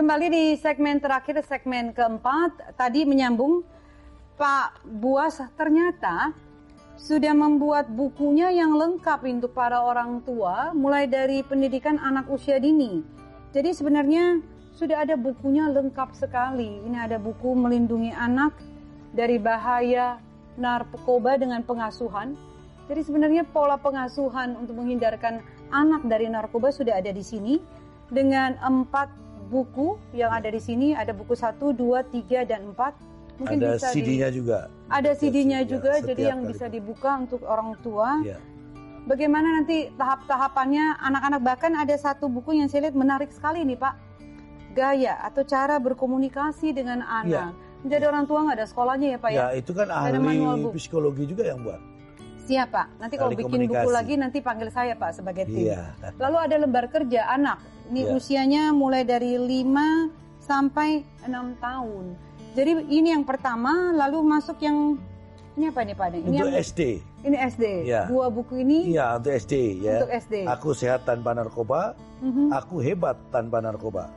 Kembali di segmen terakhir, segmen keempat, tadi menyambung Pak Buas ternyata sudah membuat bukunya yang lengkap untuk para orang tua, mulai dari pendidikan anak usia dini. Jadi sebenarnya sudah ada bukunya lengkap sekali. Ini ada buku melindungi anak dari bahaya narkoba dengan pengasuhan. Jadi sebenarnya pola pengasuhan untuk menghindarkan anak dari narkoba sudah ada di sini dengan empat buku yang ada di sini. Ada buku satu, dua, tiga, dan empat Mungkin ada CD-nya di, juga. Ada CD-nya juga, ya, jadi yang bisa dibuka untuk orang tua. Ya. Bagaimana nanti tahap-tahapannya anak-anak bahkan ada satu buku yang saya lihat menarik sekali nih Pak. Gaya atau cara berkomunikasi dengan anak. Ya. Menjadi orang tua nggak ada sekolahnya ya Pak ya? Ya itu kan ahli psikologi juga yang buat. Siap Pak. Nanti kalau bikin buku lagi nanti panggil saya Pak sebagai tim. Iya. Lalu ada lembar kerja anak. Ini ya. usianya mulai dari 5 sampai 6 tahun. Jadi ini yang pertama, lalu masuk yang ini apa nih Pak? Ini untuk yang, SD. Ini SD. Ya. Dua buku ini. Iya untuk SD ya. Untuk SD. Aku sehat tanpa narkoba. Mm-hmm. Aku hebat tanpa narkoba.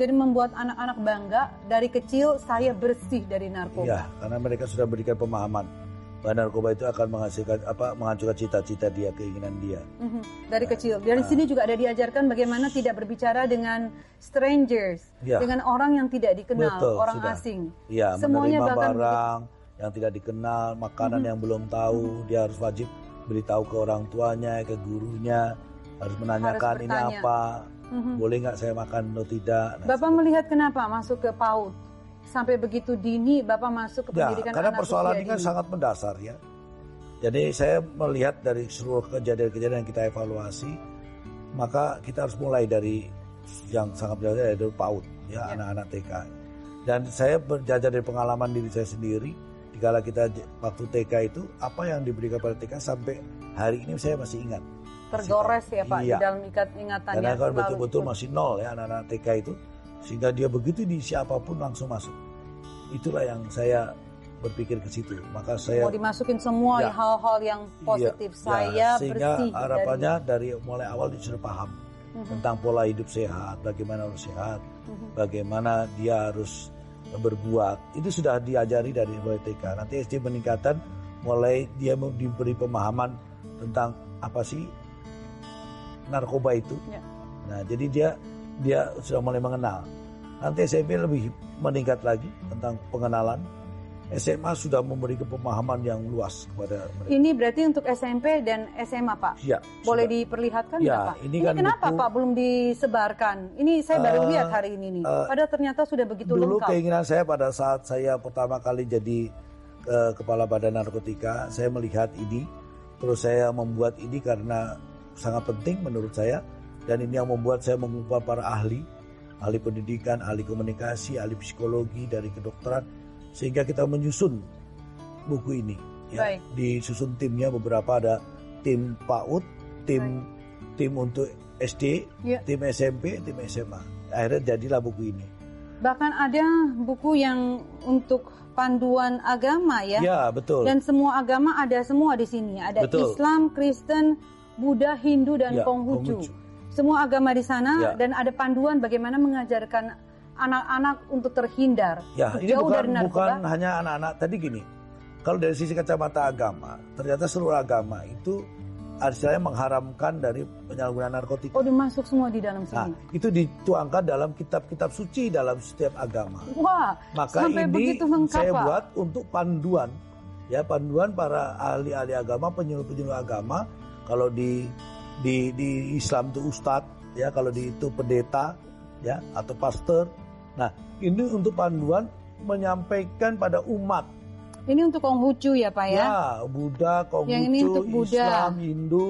Jadi membuat anak-anak bangga dari kecil saya bersih dari narkoba. Iya, karena mereka sudah berikan pemahaman bahwa narkoba itu akan menghasilkan apa menghancurkan cita-cita dia, keinginan dia. Mm-hmm. Dari nah, kecil. Dari nah. sini juga ada diajarkan bagaimana tidak berbicara dengan strangers, ya. dengan orang yang tidak dikenal, Betul, orang sudah. asing. Iya, Semuanya menerima bahkan barang yang tidak dikenal, makanan mm-hmm. yang belum tahu, mm-hmm. dia harus wajib beritahu ke orang tuanya, ke gurunya, harus menanyakan harus ini apa, mm-hmm. boleh nggak saya makan atau tidak. Nah, Bapak melihat kenapa masuk ke PAUD? Sampai begitu dini Bapak masuk ke ya, pendidikan karena anak persoalan ini kan sangat mendasar ya. Jadi saya melihat dari seluruh kejadian-kejadian yang kita evaluasi, maka kita harus mulai dari yang sangat berdasar yaitu PAUD ya, ya. anak-anak TK. Dan saya berjajar dari pengalaman diri saya sendiri, dikala kita waktu TK itu apa yang diberikan pada TK sampai hari ini saya masih ingat. Tergores ya Pak iya. di dalam ikat ingatannya. Karena kan betul-betul masih nol ya anak-anak TK itu sehingga dia begitu di siapa pun langsung masuk. Itulah yang saya berpikir ke situ. Maka saya mau dimasukin semua ya, hal-hal yang iya, positif ya, saya ya, sehingga bersih harapannya dari, dari mulai awal dia sudah paham uh-huh. tentang pola hidup sehat, bagaimana harus sehat, uh-huh. bagaimana dia harus berbuat. Itu sudah diajari dari mulai TK. Nanti SD peningkatan mulai dia diberi pemahaman tentang apa sih narkoba itu. Ya. Nah, jadi dia dia sudah mulai mengenal. Nanti SMP lebih meningkat lagi tentang pengenalan. SMA sudah memberi pemahaman yang luas kepada mereka. Ini berarti untuk SMP dan SMA Pak? Ya. Boleh sudah. diperlihatkan ya, Pak? Ini, ini kan kenapa buku, Pak belum disebarkan? Ini saya baru uh, lihat hari ini nih. Uh, Padahal ternyata sudah begitu dulu lengkap. Dulu keinginan saya pada saat saya pertama kali jadi uh, Kepala Badan Narkotika, saya melihat ini. Terus saya membuat ini karena sangat penting menurut saya. Dan ini yang membuat saya mengumpul para ahli ahli pendidikan, ahli komunikasi, ahli psikologi dari kedokteran sehingga kita menyusun buku ini. Ya, Baik. disusun timnya beberapa ada tim PAUD, tim Baik. tim untuk SD, ya. tim SMP, tim SMA. Akhirnya jadilah buku ini. Bahkan ada buku yang untuk panduan agama ya. Ya, betul. Dan semua agama ada semua di sini. Ada betul. Islam, Kristen, Buddha, Hindu dan ya, Konghucu. Konghucu semua agama di sana ya. dan ada panduan bagaimana mengajarkan anak-anak untuk terhindar ya, ini jauh bukan, dari narkoba. Bukan hanya anak-anak tadi gini. Kalau dari sisi kacamata agama, ternyata seluruh agama itu istilahnya mengharamkan dari penyalahgunaan narkotika. Oh, dimasuk semua di dalam sini. Nah, itu dituangkan dalam kitab-kitab suci dalam setiap agama. Wah, maka sampai ini begitu saya buat untuk panduan ya panduan para ahli-ahli agama, penyuluh-penyuluh agama kalau di di di Islam itu ustadz ya kalau di itu pendeta ya atau pastor nah ini untuk panduan menyampaikan pada umat ini untuk Konghucu ya Pak ya? Ya, Buddha, Konghucu, Yang ini untuk Buddha. Islam, Hindu.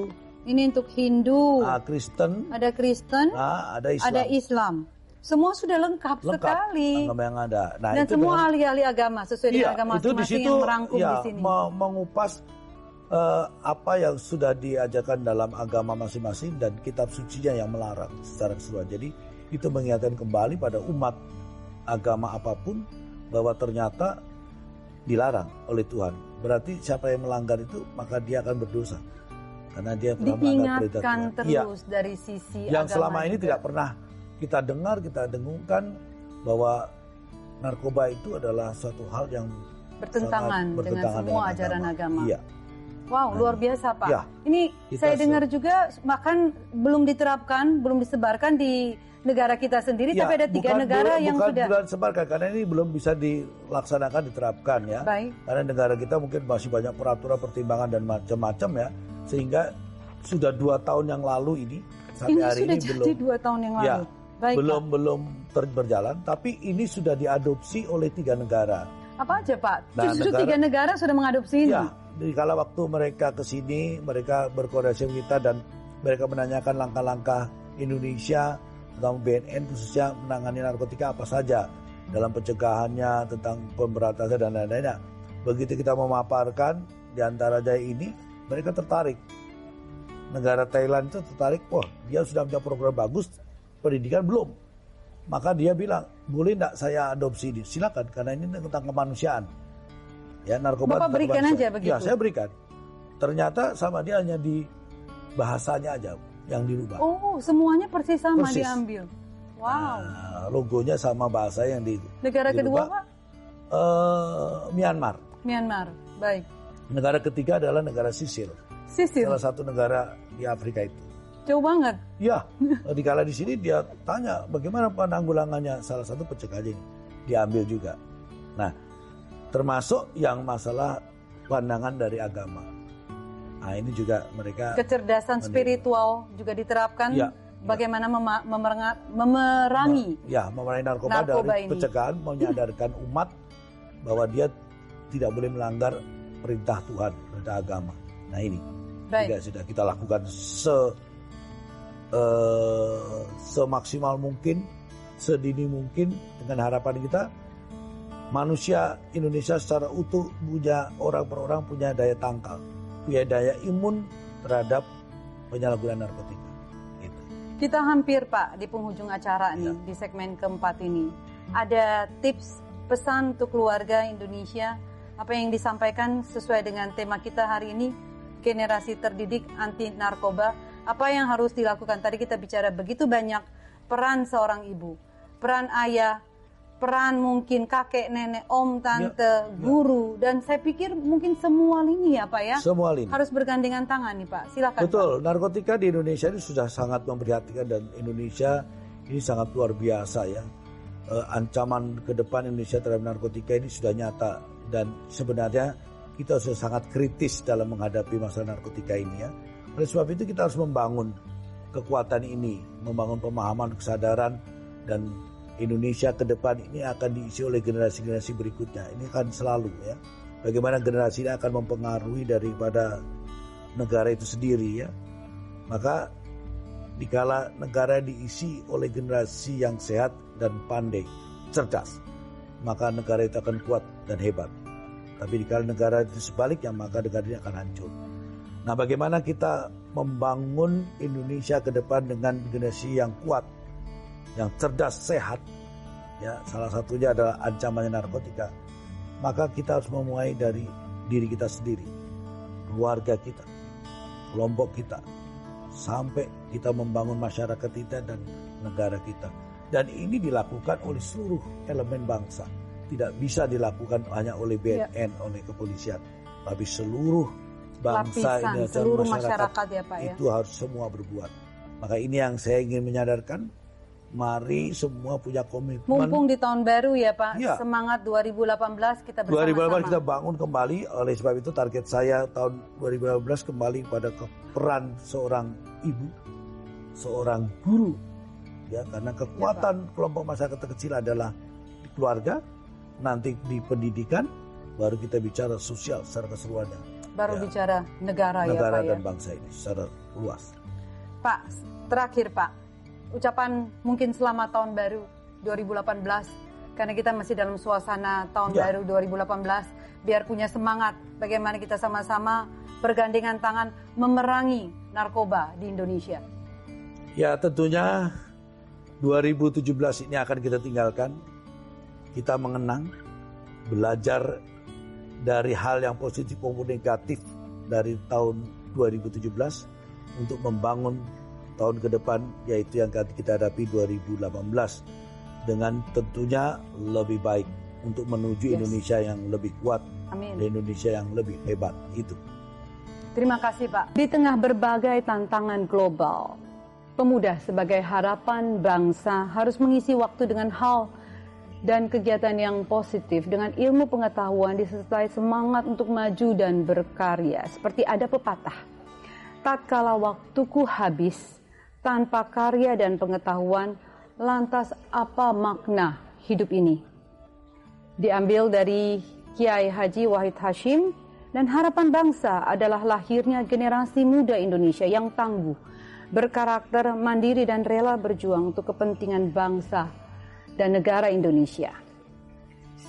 Ini untuk Hindu. Nah, Kristen. Ada Kristen. Nah, ada Islam. Ada Islam. Semua sudah lengkap, lengkap sekali. Agama yang ada. Nah, Dan semua ahli-ahli agama sesuai iya, dengan agama masing-masing yang merangkum ya, di sini. mengupas uh, apa yang sudah diajarkan dalam agama masing-masing dan kitab sucinya yang melarang secara keseluruhan. Jadi itu mengingatkan kembali pada umat agama apa pun bahwa ternyata dilarang oleh Tuhan. Berarti siapa yang melanggar itu maka dia akan berdosa. Karena dia telah melanggar perintah Tuhan. terus ya, dari sisi yang selama ini tidak pernah kita dengar, kita dengungkan bahwa narkoba itu adalah suatu hal yang bertentangan, sangat dengan semua ajaran agama. Iya. Wow, luar biasa Pak. Ya, Ini saya dengar juga bahkan belum diterapkan, belum disebarkan di negara kita sendiri, Ya, tapi ada tiga bukan- negara bukan- yang bukan sudah. bukan sebarkan karena ini belum bisa dilaksanakan diterapkan ya. Baik. Karena negara kita mungkin masih banyak peraturan pertimbangan dan macam-macam ya, sehingga sudah dua tahun yang lalu ini sampai Ini hari sudah ini jadi belum dua tahun yang lalu. Ya, Baik, belum Pak. belum ter- berjalan, tapi ini sudah diadopsi oleh tiga negara. Apa aja Pak? Nah, Justru negara- tiga negara sudah mengadopsi ini. Ya, di kala waktu mereka ke sini, mereka berkoordinasi kita dan mereka menanyakan langkah-langkah Indonesia tentang BNN khususnya menangani narkotika apa saja dalam pencegahannya tentang pemberantasan dan lain-lainnya. Begitu kita memaparkan di antara jaya ini, mereka tertarik. Negara Thailand itu tertarik, wah dia sudah punya program bagus, pendidikan belum. Maka dia bilang, boleh enggak saya adopsi ini? Silakan, karena ini tentang kemanusiaan. Ya, narkoba Bapak berikan kemanusiaan. aja begitu? Ya, saya berikan. Ternyata sama dia hanya di bahasanya aja yang dirubah. Oh, semuanya persis sama Persis. diambil. Wow. Nah, logonya sama bahasa yang di negara kedua. Pak? eh, Myanmar. Myanmar. Baik. Negara ketiga adalah negara Sisil, Sisil. salah satu negara di Afrika itu. Jauh banget. Ya, dikala di sini dia tanya bagaimana penanggulangannya salah satu pencegahannya diambil juga. Nah, termasuk yang masalah pandangan dari agama. Nah, ini juga mereka Kecerdasan spiritual juga diterapkan. Ya, Bagaimana mema- memerenga- memerangi ya memerangi narkoba, Narkoba dari ini. pencegahan menyadarkan umat bahwa dia tidak boleh melanggar perintah Tuhan, perintah agama. Nah, ini baik. tidak sudah kita lakukan se eh, semaksimal mungkin, sedini mungkin dengan harapan kita manusia Indonesia secara utuh punya orang per orang punya daya tangkal, punya daya imun terhadap penyalahgunaan narkotika. Gitu. Kita hampir Pak di penghujung acara nih Ya. di segmen keempat ini. Ada tips pesan untuk keluarga Indonesia apa yang disampaikan sesuai dengan tema kita hari ini generasi terdidik anti narkoba. Apa yang harus dilakukan? Tadi kita bicara begitu banyak peran seorang ibu, peran ayah, peran mungkin kakek, nenek, om, tante, guru dan saya pikir mungkin semua lini ya Pak ya. Semua lini. Harus bergandengan tangan nih Pak. Silakan. Pak. Betul, narkotika di Indonesia ini sudah sangat memprihatinkan dan Indonesia ini sangat luar biasa ya. Eh, ancaman ke depan Indonesia terhadap narkotika ini sudah nyata dan sebenarnya kita sudah sangat kritis dalam menghadapi masalah narkotika ini ya. Oleh sebab itu kita harus membangun kekuatan ini, membangun pemahaman, kesadaran dan Indonesia ke depan ini akan diisi oleh generasi-generasi berikutnya. Ini akan selalu ya. Bagaimana generasi ini akan mempengaruhi daripada negara itu sendiri ya. Maka dikala negara diisi oleh generasi yang sehat dan pandai, cerdas, maka negara itu akan kuat dan hebat. Tapi dikala negara itu sebaliknya, maka negara ini akan hancur. Nah, bagaimana kita membangun Indonesia ke depan dengan generasi yang kuat, yang cerdas, sehat, ya salah satunya adalah ancamannya narkotika. Maka kita harus memulai dari diri kita sendiri, keluarga kita, kelompok kita, sampai kita membangun masyarakat kita dan negara kita. Dan ini dilakukan oleh seluruh elemen bangsa. Tidak bisa dilakukan hanya oleh BNN, oleh kepolisian, tapi seluruh bangsa Lapisan, ini dan seluruh masyarakat ya Pak ya. itu harus semua berbuat. Maka ini yang saya ingin menyadarkan. Mari semua punya komitmen. Mumpung di tahun baru ya Pak, Ya. semangat 2018 kita 2018 kita bangun kembali oleh sebab itu target saya tahun 2018 kembali pada ke peran seorang ibu, seorang guru ya karena kekuatan kelompok masyarakat kecil adalah di keluarga, nanti di pendidikan, baru kita bicara sosial secara keseluruhannya, Baru Ya. bicara negara, negara ya Pak dan ya. bangsa ini secara luas. Pak, terakhir Pak, ucapan mungkin selamat tahun baru 2018 karena kita masih dalam suasana tahun Ya. baru 2018 biar punya semangat bagaimana kita sama-sama bergandengan tangan memerangi narkoba di Indonesia. Ya tentunya 2017 ini akan kita tinggalkan. Kita mengenang, belajar dari hal yang positif maupun negatif dari tahun 2017 untuk membangun tahun ke depan yaitu yang akan kita hadapi 2018 dengan tentunya lebih baik untuk menuju yes. Indonesia yang lebih kuat Amin. dan Indonesia yang lebih hebat itu. Terima kasih Pak. Di tengah berbagai tantangan global, pemuda sebagai harapan bangsa harus mengisi waktu dengan hal dan kegiatan yang positif dengan ilmu pengetahuan disertai semangat untuk maju dan berkarya. Seperti ada pepatah, tatkala waktuku habis, tanpa karya dan pengetahuan, lantas apa makna hidup ini? Diambil dari Kiai Haji Wahid Hashim dan harapan bangsa adalah lahirnya generasi muda Indonesia yang tangguh, berkarakter mandiri dan rela berjuang untuk kepentingan bangsa dan negara Indonesia.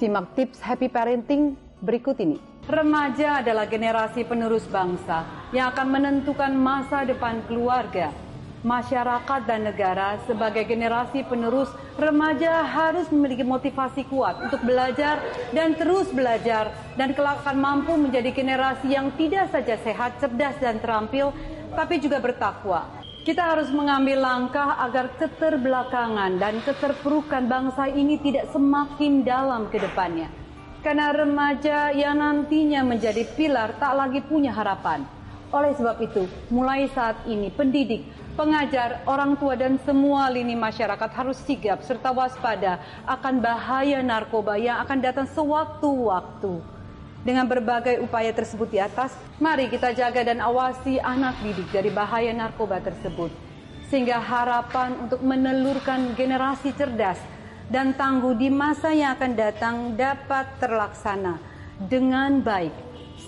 Simak tips happy parenting berikut ini. Remaja adalah generasi penerus bangsa yang akan menentukan masa depan keluarga masyarakat dan negara sebagai generasi penerus remaja harus memiliki motivasi kuat untuk belajar dan terus belajar dan kelak akan mampu menjadi generasi yang tidak saja sehat, cerdas dan terampil tapi juga bertakwa. Kita harus mengambil langkah agar keterbelakangan dan keterpurukan bangsa ini tidak semakin dalam ke depannya. Karena remaja yang nantinya menjadi pilar tak lagi punya harapan. Oleh sebab itu, mulai saat ini pendidik pengajar, orang tua dan semua lini masyarakat harus sigap serta waspada akan bahaya narkoba yang akan datang sewaktu-waktu. Dengan berbagai upaya tersebut di atas, mari kita jaga dan awasi anak didik dari bahaya narkoba tersebut. Sehingga harapan untuk menelurkan generasi cerdas dan tangguh di masa yang akan datang dapat terlaksana dengan baik.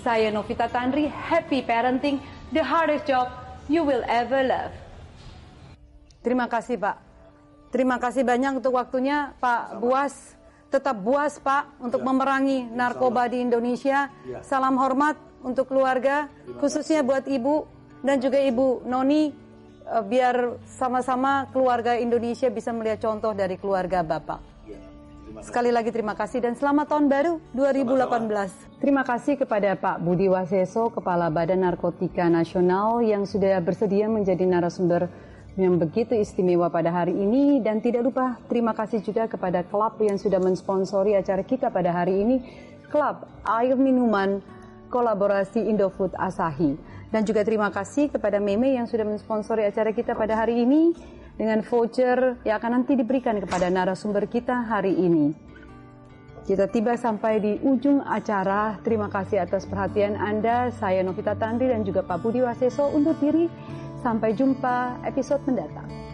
Saya Novita Tandri, happy parenting, the hardest job you will ever love. Terima kasih Pak. Terima kasih banyak untuk waktunya Pak Sama. Buas. Tetap buas Pak untuk ya. memerangi narkoba di Indonesia. Ya. Salam hormat untuk keluarga, khususnya buat Ibu dan juga Ibu Noni eh, biar sama-sama keluarga Indonesia bisa melihat contoh dari keluarga Bapak. Sekali lagi terima kasih dan selamat tahun baru 2018. Sama-sama. Terima kasih kepada Pak Budi Waseso, Kepala Badan Narkotika Nasional yang sudah bersedia menjadi narasumber yang begitu istimewa pada hari ini. Dan tidak lupa terima kasih juga kepada klub yang sudah mensponsori acara kita pada hari ini. Klub air minuman kolaborasi Indofood Asahi. Dan juga terima kasih kepada Meme yang sudah mensponsori acara kita pada hari ini dengan voucher yang akan nanti diberikan kepada narasumber kita hari ini. Kita tiba sampai di ujung acara. Terima kasih atas perhatian Anda. Saya Novita Tandri dan juga Pak Budi Waseso untuk diri Sampai jumpa episode mendatang.